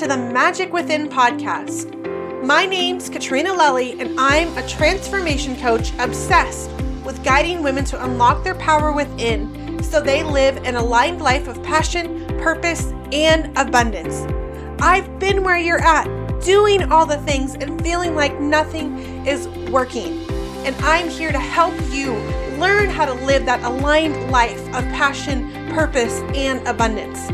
to the Magic Within podcast. My name's Katrina Lelli, and I'm a transformation coach obsessed with guiding women to unlock their power within so they live an aligned life of passion, purpose, and abundance. I've been where you're at, doing all the things and feeling like nothing is working. And I'm here to help you learn how to live that aligned life of passion, purpose, and abundance.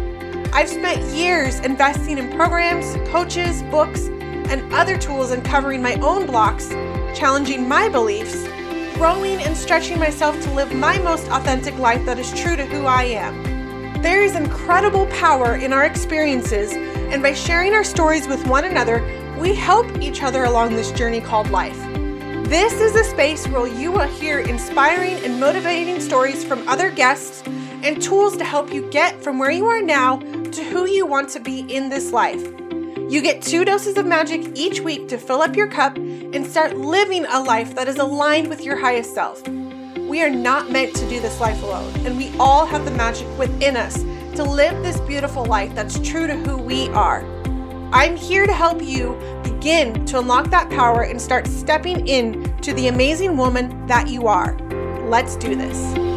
I've spent years investing in programs, coaches, books, and other tools uncovering my own blocks, challenging my beliefs, growing and stretching myself to live my most authentic life that is true to who I am. There is incredible power in our experiences, and by sharing our stories with one another, we help each other along this journey called life. This is a space where you will hear inspiring and motivating stories from other guests and tools to help you get from where you are now to who you want to be in this life. You get two doses of magic each week to fill up your cup and start living a life that is aligned with your highest self. We are not meant to do this life alone, and we all have the magic within us to live this beautiful life that's true to who we are. I'm here to help you begin to unlock that power and start stepping in to the amazing woman that you are. Let's do this.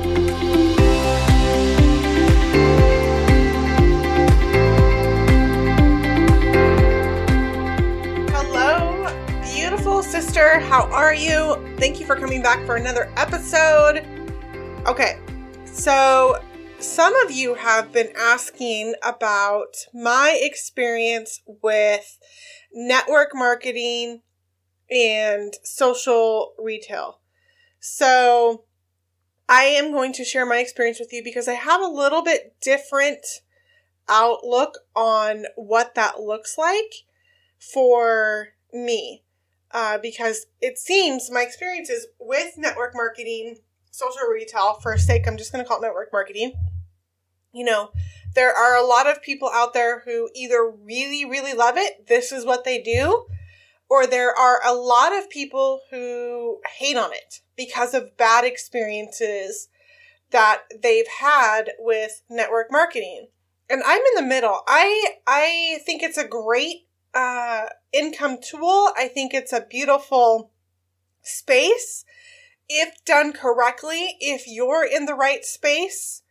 Sister. How are you? Thank you for coming back for another episode. Okay, so some of you have been asking about my experience with network marketing and social retail. So I am going to share my experience with you because I have a little bit different outlook on what that looks like for me uh, because it seems my experiences with network marketing, social retail, for sake, I'm just going to call it network marketing. You know, there are a lot of people out there who either really, really love it, this is what they do, or there are a lot of people who hate on it because of bad experiences that they've had with network marketing. And I'm in the middle. I I think it's a great uh, income tool. I think it's a beautiful space if done correctly, if you're in the right space.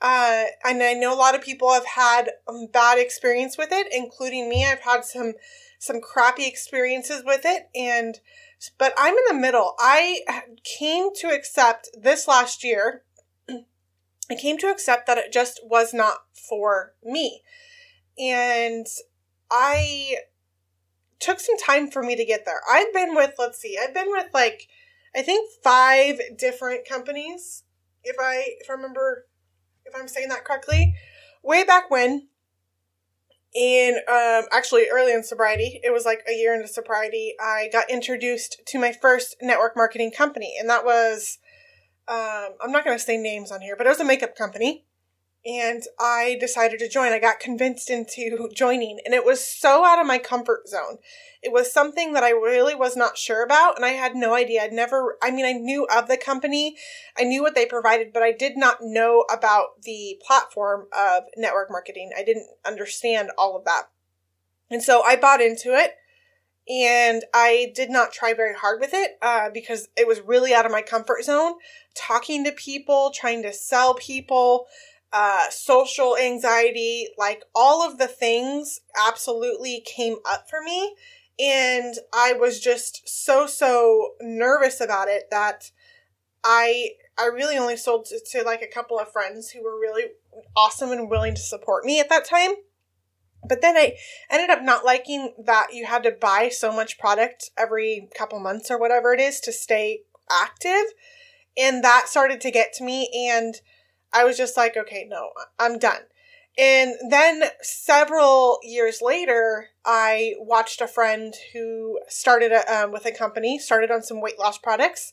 Uh, and I know a lot of people have had um, bad experience with it, including me. I've had some some crappy experiences with it, and but I'm in the middle. I came to accept this last year. I came to accept that it just was not for me, and I took some time for me to get there. I've been with, let's see, I've been with like, I think five different companies, if I, if I remember, if I'm saying that correctly, way back when. In um, actually early in sobriety, it was like a year into sobriety. I got introduced to my first network marketing company, and that was um, I'm not going to say names on here, but it was a makeup company and I decided to join. I got convinced into joining, and it was so out of my comfort zone. It was something that I really was not sure about, and I had no idea. I'd never, I mean, I knew of the company, I knew what they provided, but I did not know about the platform of network marketing. I didn't understand all of that. And so I bought into it. And I did not try very hard with it uh, because it was really out of my comfort zone. Talking to people, trying to sell people, uh, social anxiety, like all of the things absolutely came up for me. And I was just so, so nervous about it that I, I really only sold to, to like a couple of friends who were really awesome and willing to support me at that time. But then I ended up not liking that you had to buy so much product every couple months or whatever it is to stay active. And that started to get to me. And I was just like, okay, no, I'm done. And then several years later, I watched a friend who started a, um, with a company, started on some weight loss products,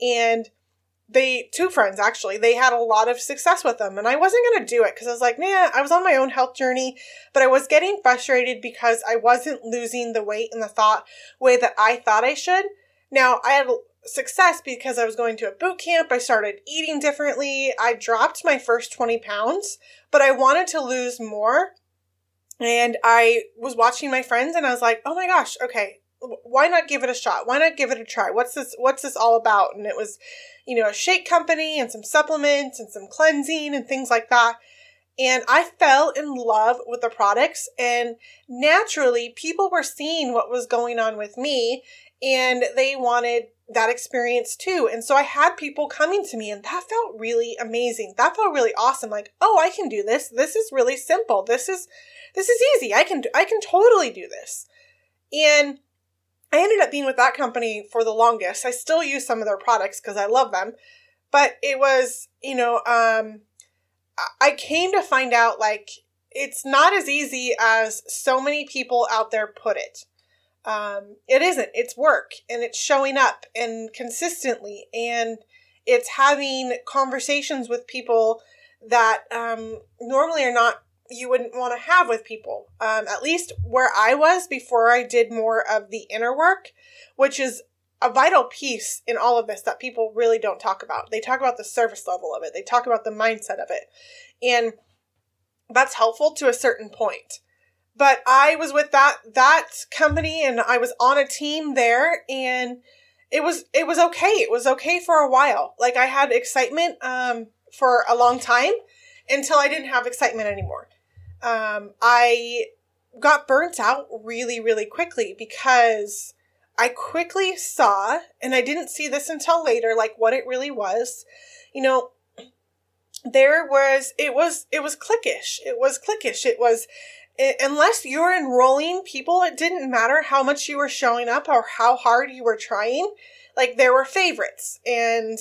and they two friends actually they had a lot of success with them and i wasn't going to do it because i was like nah i was on my own health journey but i was getting frustrated because i wasn't losing the weight in the thought way that i thought i should now i had success because I was going to a boot camp. I started eating differently. I dropped my first 20 pounds, but I wanted to lose more. And I was watching my friends and I was like, oh my gosh, okay, why not give it a shot? Why not give it a try? What's this what's this all about? And it was, you know, a shake company and some supplements and some cleansing and things like that. And I fell in love with the products and naturally people were seeing what was going on with me and they wanted that experience too. And so I had people coming to me and that felt really amazing. That felt really awesome. Like, "Oh, I can do this. This is really simple. This is this is easy. I can I can totally do this." And I ended up being with that company for the longest. I still use some of their products because I love them. But it was, you know, um, I came to find out like it's not as easy as so many people out there put it. Um, it isn't. It's work and it's showing up and consistently and it's having conversations with people that um, normally are not you wouldn't want to have with people. Um, at least where I was before I did more of the inner work, which is a vital piece in all of this that people really don't talk about. They talk about the surface level of it, they talk about the mindset of it. And that's helpful to a certain point. But I was with that that company and I was on a team there and it was it was okay. It was okay for a while. Like I had excitement um for a long time until I didn't have excitement anymore um, I got burnt out really, really quickly because I quickly saw, and I didn't see this until later, like what it really was. You know, there was, it was, it was cliquish. It was cliquish. It was, it, unless you were enrolling people, it didn't matter how much you were showing up or how hard you were trying. Like there were favorites and,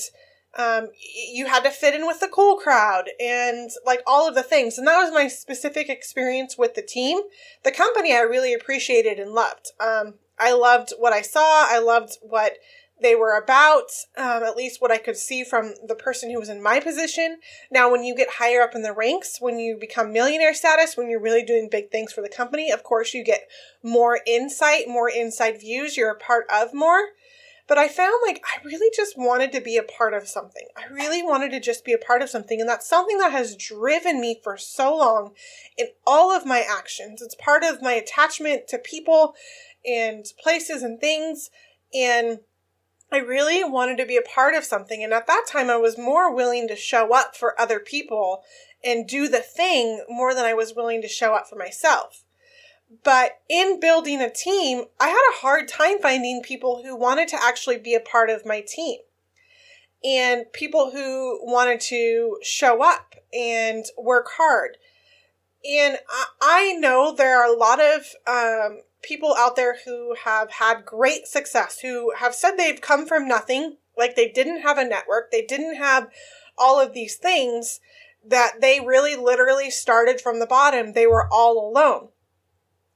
um, you had to fit in with the cool crowd and like all of the things. And that was my specific experience with the team. The company I really appreciated and loved. Um, I loved what I saw. I loved what they were about, um, at least what I could see from the person who was in my position. Now, when you get higher up in the ranks, when you become millionaire status, when you're really doing big things for the company, of course, you get more insight, more inside views. You're a part of more. But I found like I really just wanted to be a part of something. I really wanted to just be a part of something. And that's something that has driven me for so long in all of my actions. It's part of my attachment to people and places and things. And I really wanted to be a part of something. And at that time, I was more willing to show up for other people and do the thing more than I was willing to show up for myself. But in building a team, I had a hard time finding people who wanted to actually be a part of my team and people who wanted to show up and work hard. And I know there are a lot of um, people out there who have had great success, who have said they've come from nothing, like they didn't have a network, they didn't have all of these things, that they really literally started from the bottom. They were all alone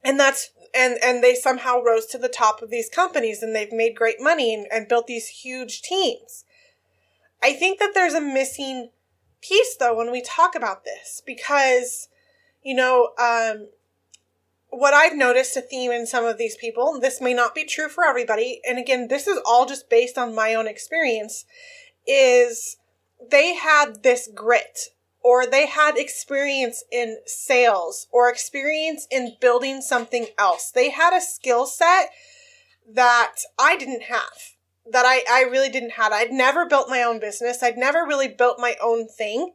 and that's and and they somehow rose to the top of these companies and they've made great money and, and built these huge teams i think that there's a missing piece though when we talk about this because you know um, what i've noticed a theme in some of these people this may not be true for everybody and again this is all just based on my own experience is they had this grit or they had experience in sales or experience in building something else. They had a skill set that I didn't have, that I, I really didn't have. I'd never built my own business. I'd never really built my own thing.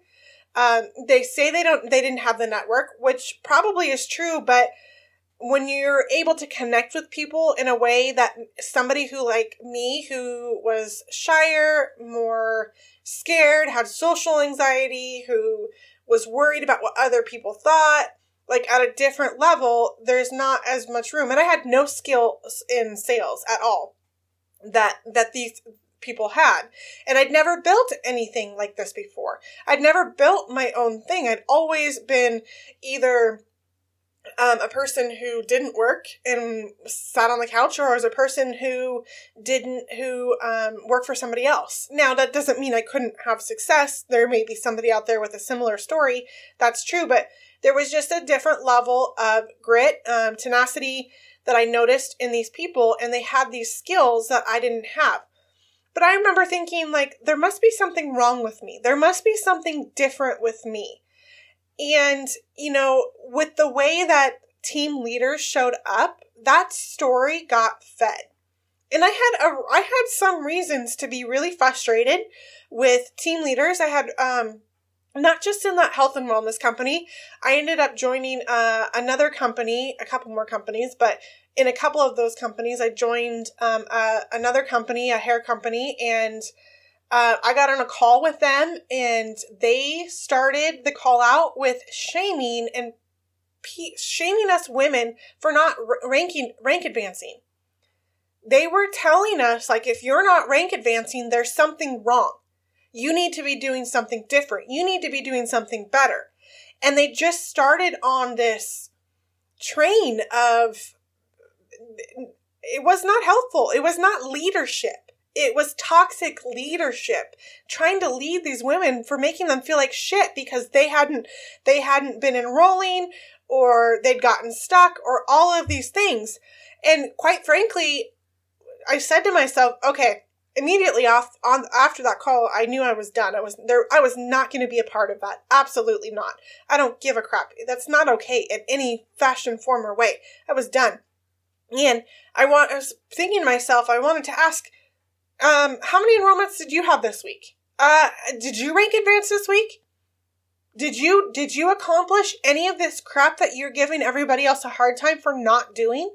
Um, they say they don't, they didn't have the network, which probably is true, but when you're able to connect with people in a way that somebody who like me who was shyer more scared, had social anxiety, who was worried about what other people thought, like at a different level, there's not as much room. And I had no skills in sales at all that that these people had. And I'd never built anything like this before. I'd never built my own thing. I'd always been either um, a person who didn't work and sat on the couch or as a person who didn't who um, worked for somebody else. Now that doesn't mean i couldn't have success. There may be somebody out there with a similar story. That's true. But there was just a different level of grit um, tenacity that i noticed in these people and they had these skills that i didn't have. But i remember thinking like there must be something wrong with me. There must be something different with me and, you know, with the way that team leaders showed up, that story got fed. And I had a I had some reasons to be really frustrated with team leaders. I had um not just in that health and wellness company. I ended up joining uh, another company, a couple more companies, but in a couple of those companies, I joined um, uh, another company, a hair company, and uh, I got on a call with them, and they started the call out with shaming and p- shaming us women for not r- ranking rank advancing. They were telling us like if you're not rank advancing, there's something wrong. You need to be doing something different. You need to be doing something better. And they just started on this train of it was not helpful. It was not leadership. It was toxic leadership trying to lead these women for making them feel like shit because they hadn't they hadn't been enrolling or they'd gotten stuck or all of these things. And quite frankly, I said to myself, okay, immediately off on after that call, I knew I was done. I was there. I was not going to be a part of that. Absolutely not. I don't give a crap. That's not okay in any fashion, form, or way. I was done. And I want. I was thinking to myself. I wanted to ask, um, how many enrollments did you have this week? Uh, did you rank advance this week? Did you did you accomplish any of this crap that you're giving everybody else a hard time for not doing?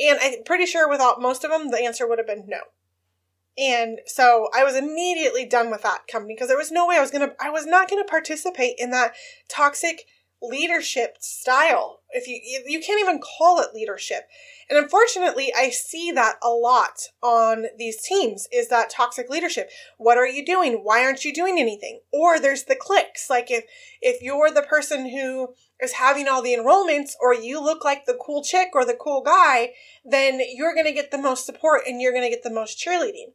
And I'm pretty sure without most of them, the answer would have been no. And so I was immediately done with that company because there was no way I was to, I was not to participate in that toxic leadership style. If you, you can't even call it leadership. And unfortunately, I see that a lot on these teams is that toxic leadership. What are you doing? Why aren't you doing anything? Or there's the clicks. Like if, if you're the person who is having all the enrollments or you look like the cool chick or the cool guy, then you're going to get the most support and you're going to get the most cheerleading.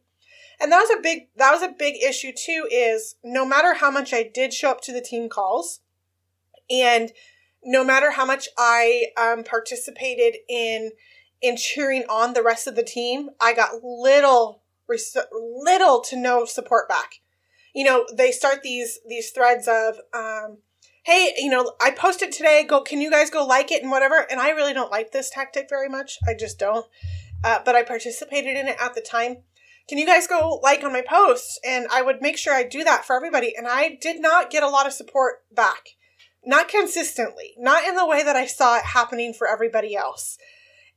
And that was a big that was a big issue too is no matter how much I did show up to the team calls and no matter how much I um, participated in in cheering on the rest of the team, I got little little to no support back. You know, they start these these threads of um, hey, you know, I posted today, go can you guys go like it and whatever, and I really don't like this tactic very much. I just don't. Uh, but I participated in it at the time can you guys go like on my post? And I would make sure I do that for everybody. And I did not get a lot of support back. Not consistently, not in the way that I saw it happening for everybody else.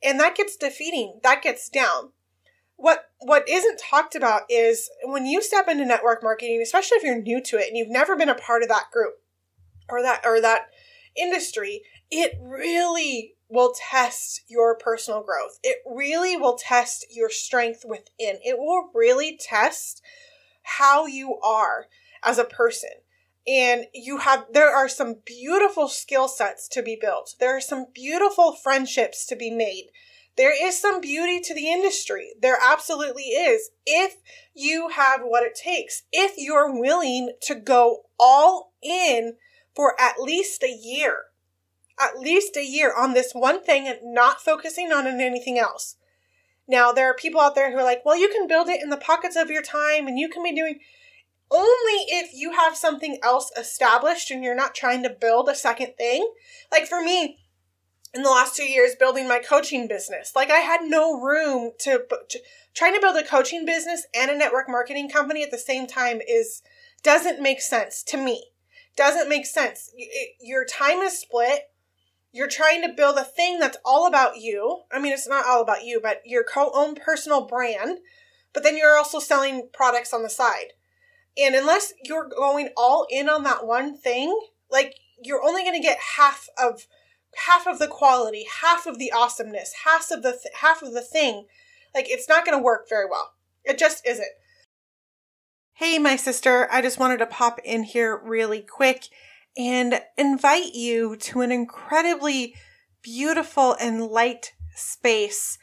And that gets defeating. That gets down. What what isn't talked about is when you step into network marketing, especially if you're new to it and you've never been a part of that group or that or that industry, it really will test your personal growth. It really will test your strength within. It will really test how you are as a person. And you have, there are some beautiful skill sets to be built. There are some beautiful friendships to be made. There is some beauty to the industry. There absolutely is. If you have what it takes, if you're willing to go all in for at least a year at least a year on this one thing and not focusing on anything else. Now, there are people out there who are like, well, you can build it in the pockets of your time and you can be doing only if you have something else established and you're not trying to build a second thing. Like for me, in the last two years, building my coaching business, like I had no room to, to trying to build a coaching business and a network marketing company at the same time is doesn't make sense to me. Doesn't make sense. It, your time is split you're trying to build a thing that's all about you. I mean, it's not all about you, but your co own personal brand. But then you're also selling products on the side. And unless you're going all in on that one thing, like you're only going to get half of half of the quality, half of the awesomeness, half of the th- half of the thing. Like it's not going to work very well. It just isn't. Hey, my sister, I just wanted to pop in here really quick and invite you to an incredibly beautiful and light space,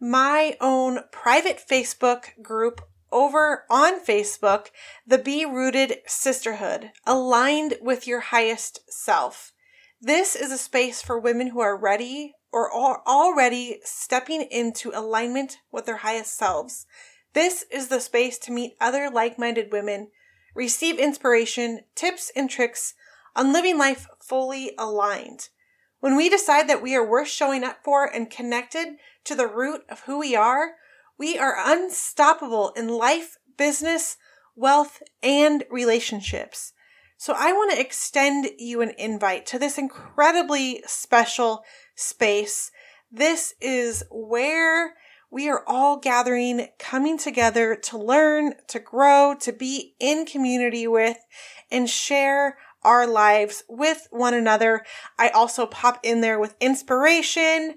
my own private Facebook group over on Facebook, the Be Rooted Sisterhood, aligned with your highest self. This is a space for women who are ready or are already stepping into alignment with their highest selves. This is the space to meet other like minded women, receive inspiration, tips, and tricks on living life fully aligned. When we decide that we are worth showing up for and connected to the root of who we are, we are unstoppable in life, business, wealth, and relationships. So I want to extend you an invite to this incredibly special space. This is where we are all gathering, coming together to learn, to grow, to be in community with, and share our lives with one another. I also pop in there with inspiration,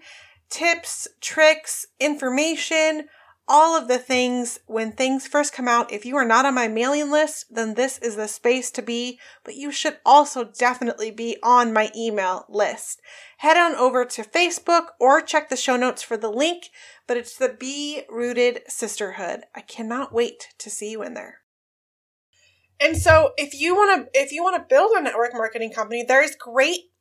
tips, tricks, information, all of the things when things first come out. If you are not on my mailing list, then this is the space to be, but you should also definitely be on my email list. Head on over to Facebook or check the show notes for the link, but it's the Be Rooted Sisterhood. I cannot wait to see you in there. And so if you want to if you want to build a network marketing company, there is great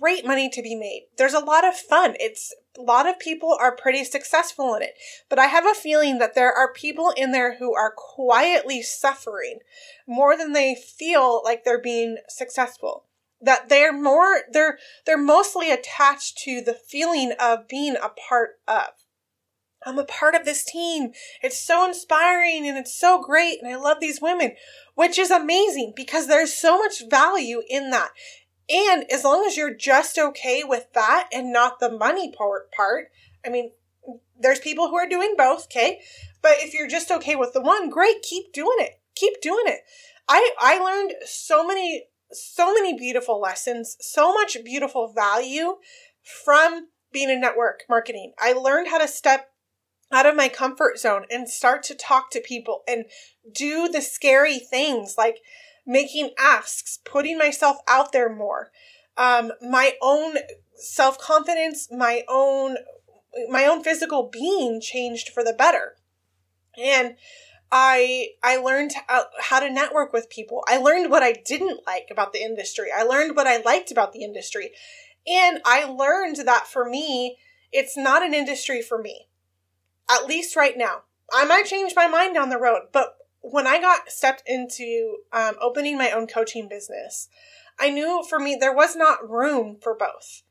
great money to be made. There's a lot of fun. It's a lot of people are pretty successful in it. But I have a feeling that there are people in there who are quietly suffering more than they feel like they're being successful. That they're more they're they're mostly attached to the feeling of being a part of. I'm a part of this team. It's so inspiring and it's so great and I love these women, which is amazing because there's so much value in that. And as long as you're just okay with that and not the money part, part, I mean, there's people who are doing both, okay? But if you're just okay with the one, great, keep doing it. Keep doing it. I I learned so many so many beautiful lessons, so much beautiful value from being in network marketing. I learned how to step out of my comfort zone and start to talk to people and do the scary things like making asks, putting myself out there more. Um, my own self confidence, my own my own physical being changed for the better, and I I learned how to network with people. I learned what I didn't like about the industry. I learned what I liked about the industry, and I learned that for me, it's not an industry for me. At least right now. I might change my mind down the road, but when I got stepped into um, opening my own coaching business, I knew for me there was not room for both.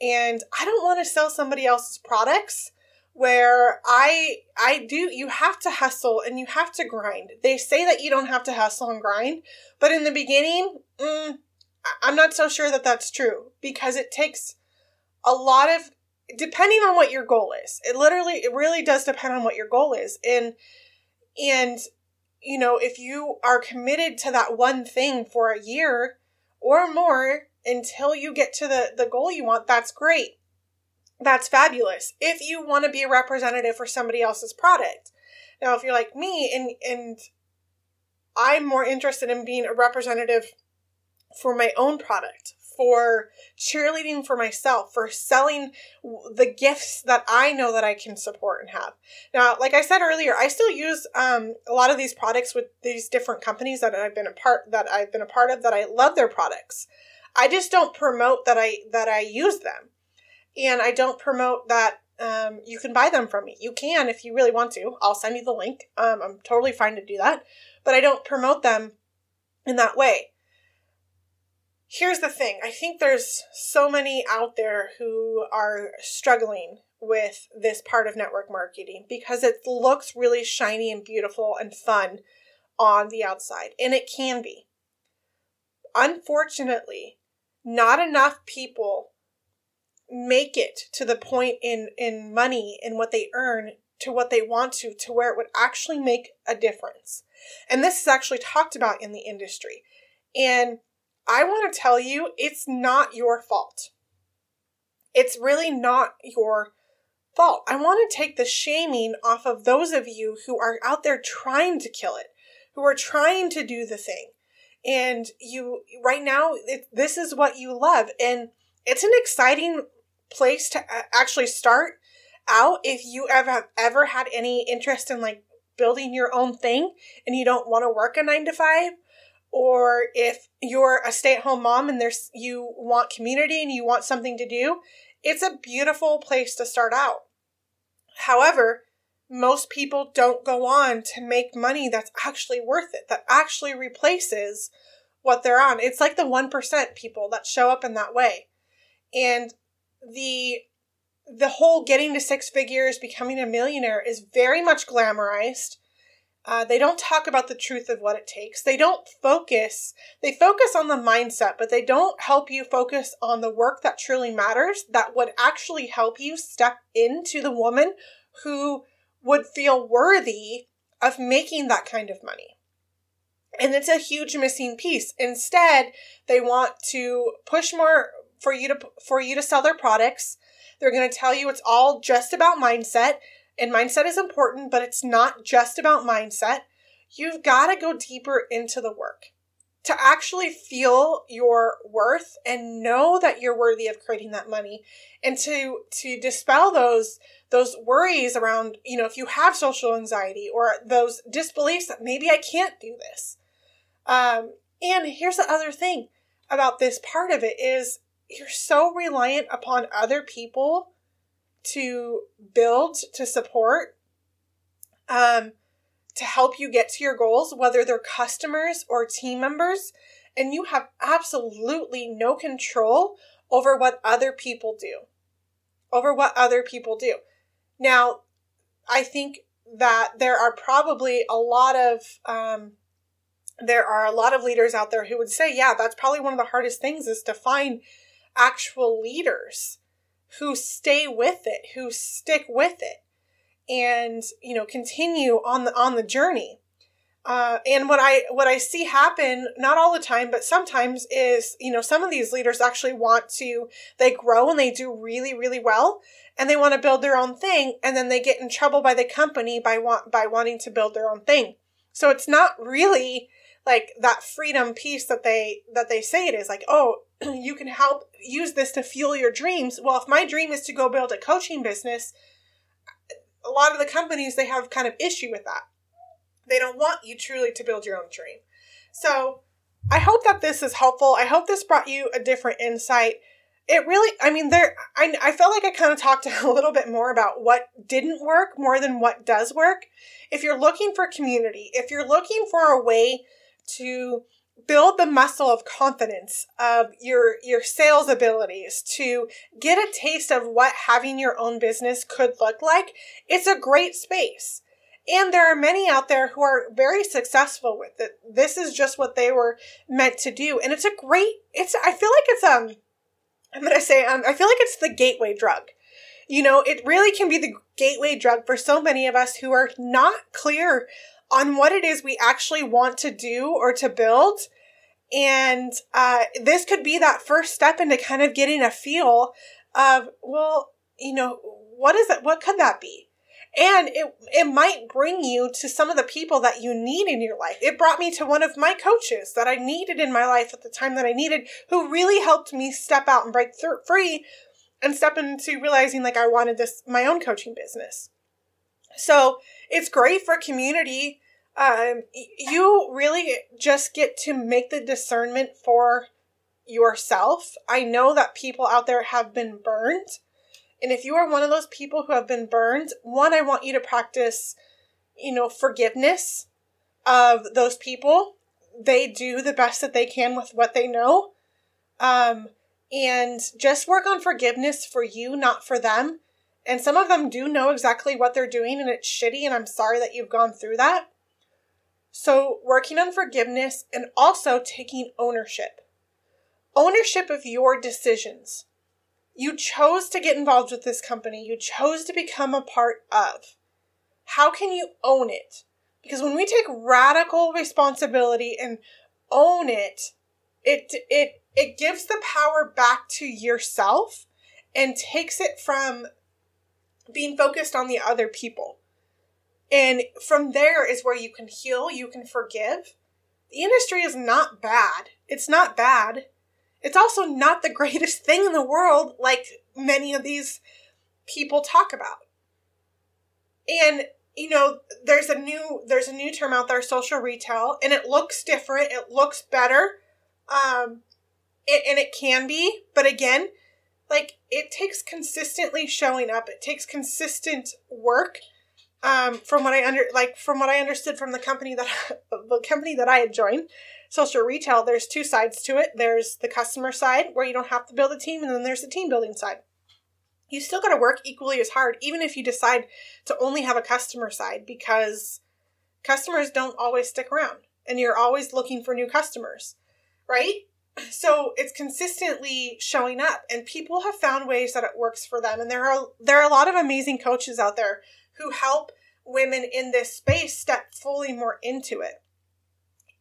And I don't want to sell somebody else's products where I I do you have to hustle and you have to grind. They say that you don't have to hustle and grind, but in the beginning, mm, I'm not so sure that that's true because it takes a lot of depending on what your goal is. It literally it really does depend on what your goal is. And and you know, if you are committed to that one thing for a year or more until you get to the, the goal you want, that's great. That's fabulous. If you want to be a representative for somebody else's product. Now, if you're like me and, and I'm more interested in being a representative for my own product, for cheerleading for myself, for selling the gifts that I know that I can support and have. Now, like I said earlier, I still use um, a lot of these products with these different companies that I've been a part that I've been a part of that I love their products. I just don't promote that I that I use them, and I don't promote that um, you can buy them from me. You can if you really want to. I'll send you the link. Um, I'm totally fine to do that, but I don't promote them in that way here's the thing I think there's so many out there who are struggling with this part of network marketing because it looks really shiny and beautiful and fun on the outside, and it can be. Unfortunately, not enough people make it to the point in in money and what they earn to what they want to to where it would actually make a difference. And this is actually talked about in the industry. And I want to tell you it's not your fault. It's really not your fault. I want to take the shaming off of those of you who are out there trying to kill it, who are trying to do the thing. And you, right now, it, this is what you love. And it's an exciting place to uh, actually start out if you ever ever had any interest in like building your own thing and you don't want to work a 9 to 5 or if you're a stay-at-home mom and there's you want community and you want something to do, it's a beautiful place to start out. However, most people don't go on to make money that's actually worth it, that actually replaces what they're on. It's like the 1% people that show up in that way. And the the whole getting to six figures, becoming a millionaire is very much glamorized. Uh, they don't talk about the truth of what it takes. They don't focus. They focus on the mindset, but they don't help you focus on the work that truly matters, that would actually help you step into the woman who would feel worthy of making that kind of money. And it's a huge missing piece. Instead, they want to push more for you to for you to sell their products. They're going to tell you it's all just about mindset and mindset is important, but it's not just about mindset. You've got to go deeper into the work to actually feel your worth and know that you're worthy of creating that money and to to dispel those those worries around you know if you have social anxiety or those disbeliefs that maybe i can't do this um, and here's the other thing about this part of it is you're so reliant upon other people to build, to support, um, to help you get to your goals, whether they're customers or team members, and you have absolutely no control over what other people do. Over what other people do. Now, I think that there are probably a lot of um, there are a lot of leaders out there who would say, yeah, that's probably one of the hardest things is to find actual leaders who stay with it, who stick with it and, you know, continue on the on the journey. Uh, and what I what I see happen, not all the time, but sometimes is, you know, some of these leaders actually want to they grow and they do really, really well and they want to build their own thing and then they get in trouble by the company by want by wanting to build their own thing. So it's not really like that freedom piece that they that they say it is like oh you can help use this to fuel your dreams. Well if my dream is to go build a coaching business a lot of the companies they have kind of issue with that. They don't want you truly to build your own dream. So i hope that this is helpful. I hope this brought you a different insight. It really i mean there i, I felt like i kind of talked a little bit more about what didn't work more than what does work. If you're looking for community if you're looking for a way to build the muscle of confidence of your your sales abilities to get a taste of what having your own business could look like it's a great space. And there are many out there who are very successful with it. This is just what they were meant to do. And it's a great it's i feel like it's um i'm gonna say um, i feel like it's the gateway drug. You know it really can be the gateway drug for so many of us who are not clear on what it is we actually want to do or to build. And uh, this could be that first step into kind of getting a feel of, well, you know, what is it? What could that be? And it, it might bring you to some of the people that you need in your life. It brought me to one of my coaches that I needed in my life at the time that I needed, who really helped me step out and break free and step into realizing like I wanted this, my own coaching business. So it's great for community. Um, you really just get to make the discernment for yourself. I know that people out there have been burned. And if you are one of those people who have been burned, one, I want you to practice, you know, forgiveness of those people. They do the best that they can with what they know. Um, and just work on forgiveness for you, not for them. And some of them do know exactly what they're doing, and it's shitty, and I'm sorry that you've gone through that. So, working on forgiveness and also taking ownership. Ownership of your decisions. You chose to get involved with this company, you chose to become a part of. How can you own it? Because when we take radical responsibility and own it, it it it gives the power back to yourself and takes it from being focused on the other people. And from there is where you can heal, you can forgive. The industry is not bad. It's not bad. It's also not the greatest thing in the world, like many of these people talk about. And you know, there's a new there's a new term out there, social retail, and it looks different. It looks better, um, it, and it can be. But again, like it takes consistently showing up. It takes consistent work um, from what I under like from what I understood from the company that the company that I had joined, social retail. There's two sides to it. There's the customer side where you don't have to build a team, and then there's the team building side. You still got to work equally as hard, even if you decide to only have a customer side, because customers don't always stick around, and you're always looking for new customers, right? so it's consistently showing up and people have found ways that it works for them and there are there are a lot of amazing coaches out there who help women in this space step fully more into it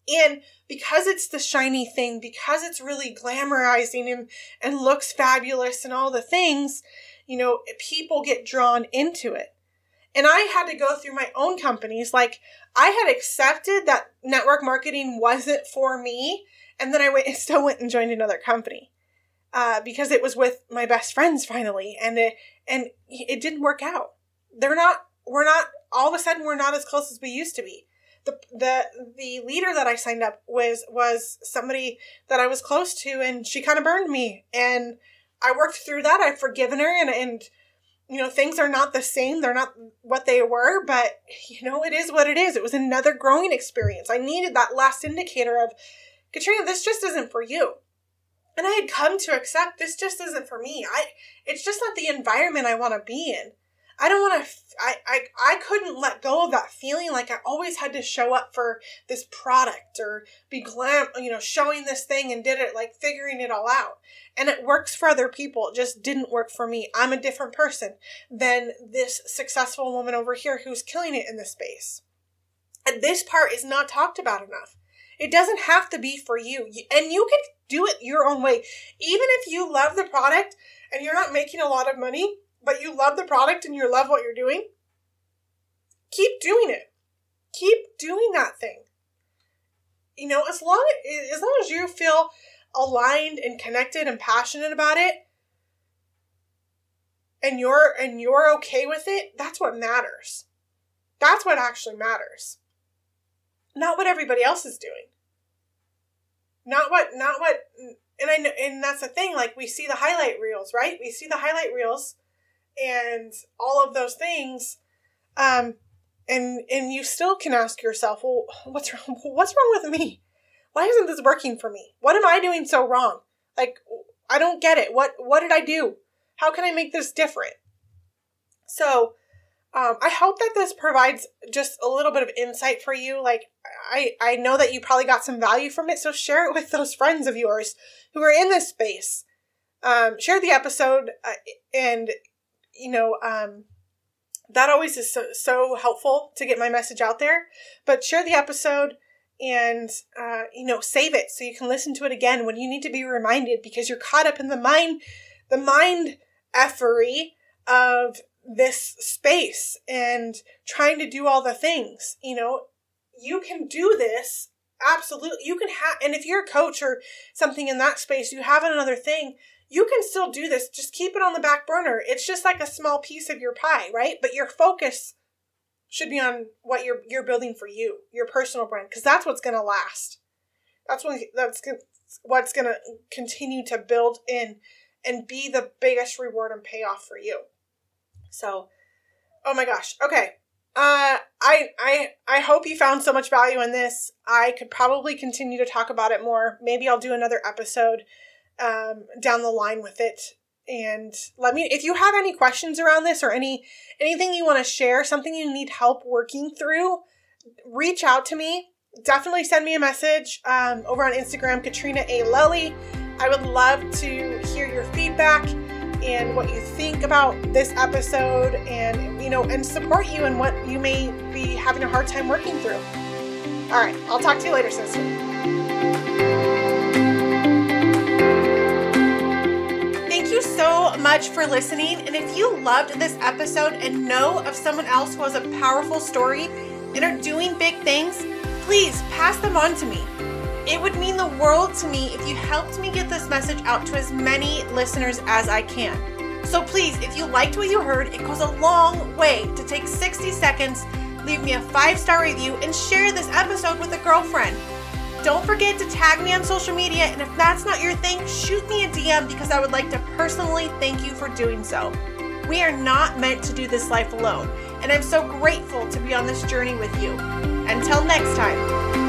and because it's the shiny thing because it's really glamorizing and and looks fabulous and all the things you know people get drawn into it and i had to go through my own companies like i had accepted that network marketing wasn't for me and then I went, and still went and joined another company uh, because it was with my best friends finally, and it and it didn't work out. They're not. We're not. All of a sudden, we're not as close as we used to be. The, the the leader that I signed up was was somebody that I was close to, and she kind of burned me. And I worked through that. I've forgiven her, and and you know things are not the same. They're not what they were, but you know it is what it is. It was another growing experience. I needed that last indicator of Katrina, this just isn't for you. And I had come to accept this just isn't for me. I it's just not the environment I want to be in. I don't want to I, I I couldn't let go of that feeling like I always had to show up for this product or be glam, you know, showing this thing and did it like figuring it all out. And it works for other people. It just didn't work for me. I'm a different person than this successful woman over here who's killing it in this space. And this part is not talked about enough. It doesn't have to be for you. And you can do it your own way. Even if you love the product and you're not making a lot of money, but you love the product and you love what you're doing, keep doing it. Keep doing that thing. You know, as long as long as you feel aligned and connected and passionate about it, and you're and you're okay with it, that's what matters. That's what actually matters not what everybody else is doing. Not what, not what, and I know, and that's the thing. Like we see the highlight reels, right? We see the highlight reels, and all of those things, um, and and you still can ask yourself, well, what's wrong? What's wrong with me? Why isn't this working for me? What am I doing so wrong? Like I don't get it. What what did I do? How can I make this different? So um, I hope that this provides just a little bit of insight for you. Like, I, I know that you probably got some value from it, so share it with those friends of yours who are in this space. Um, share the episode, uh, and you know, um, that always is so, so helpful to get my message out there. But share the episode and uh, you know save it so you can listen to it again when you need to be reminded because you're caught up in the mind the mind effery of this space and trying to do all the things. You know, you can do this. Absolutely. You can have, and if you're a coach or something in that space, you have another thing, you can still do this. Just keep it on the back burner. It's just like a small piece of your pie, right? But your focus should be on what you're you're building for you, your personal brand, because that's what's going to last. That's what that's what's going to continue to build in and be the biggest reward and payoff for you. So, oh my gosh. Okay. Uh, I I I hope you found so much value in this. I could probably continue to talk about it more. Maybe I'll do another episode um, down the line with it. And let me if you have any questions around this or any anything you want to share, something you need help working through, reach out to me. Definitely send me a message um, over on Instagram, Katrina A. Lelli. I would love to hear your feedback and what you think about this episode and you know and support you in what you may be having a hard time working through. All right i'll talk to you later sister. Thank you so much for listening. And if you loved this episode and know of someone else who has a powerful story and are doing big things please pass them on to me it would mean the world to me if you helped me get this message out to as many listeners as I can. So please, if you liked what you heard, it goes a long way to take 60 seconds, leave me a five star review, and share this episode with a girlfriend. Don't forget to tag me on social media, and if that's not your thing, shoot me a DM because I would like to personally thank you for doing so. We are not meant to do this life alone. and I'm so grateful to be on this journey with you. Until next time.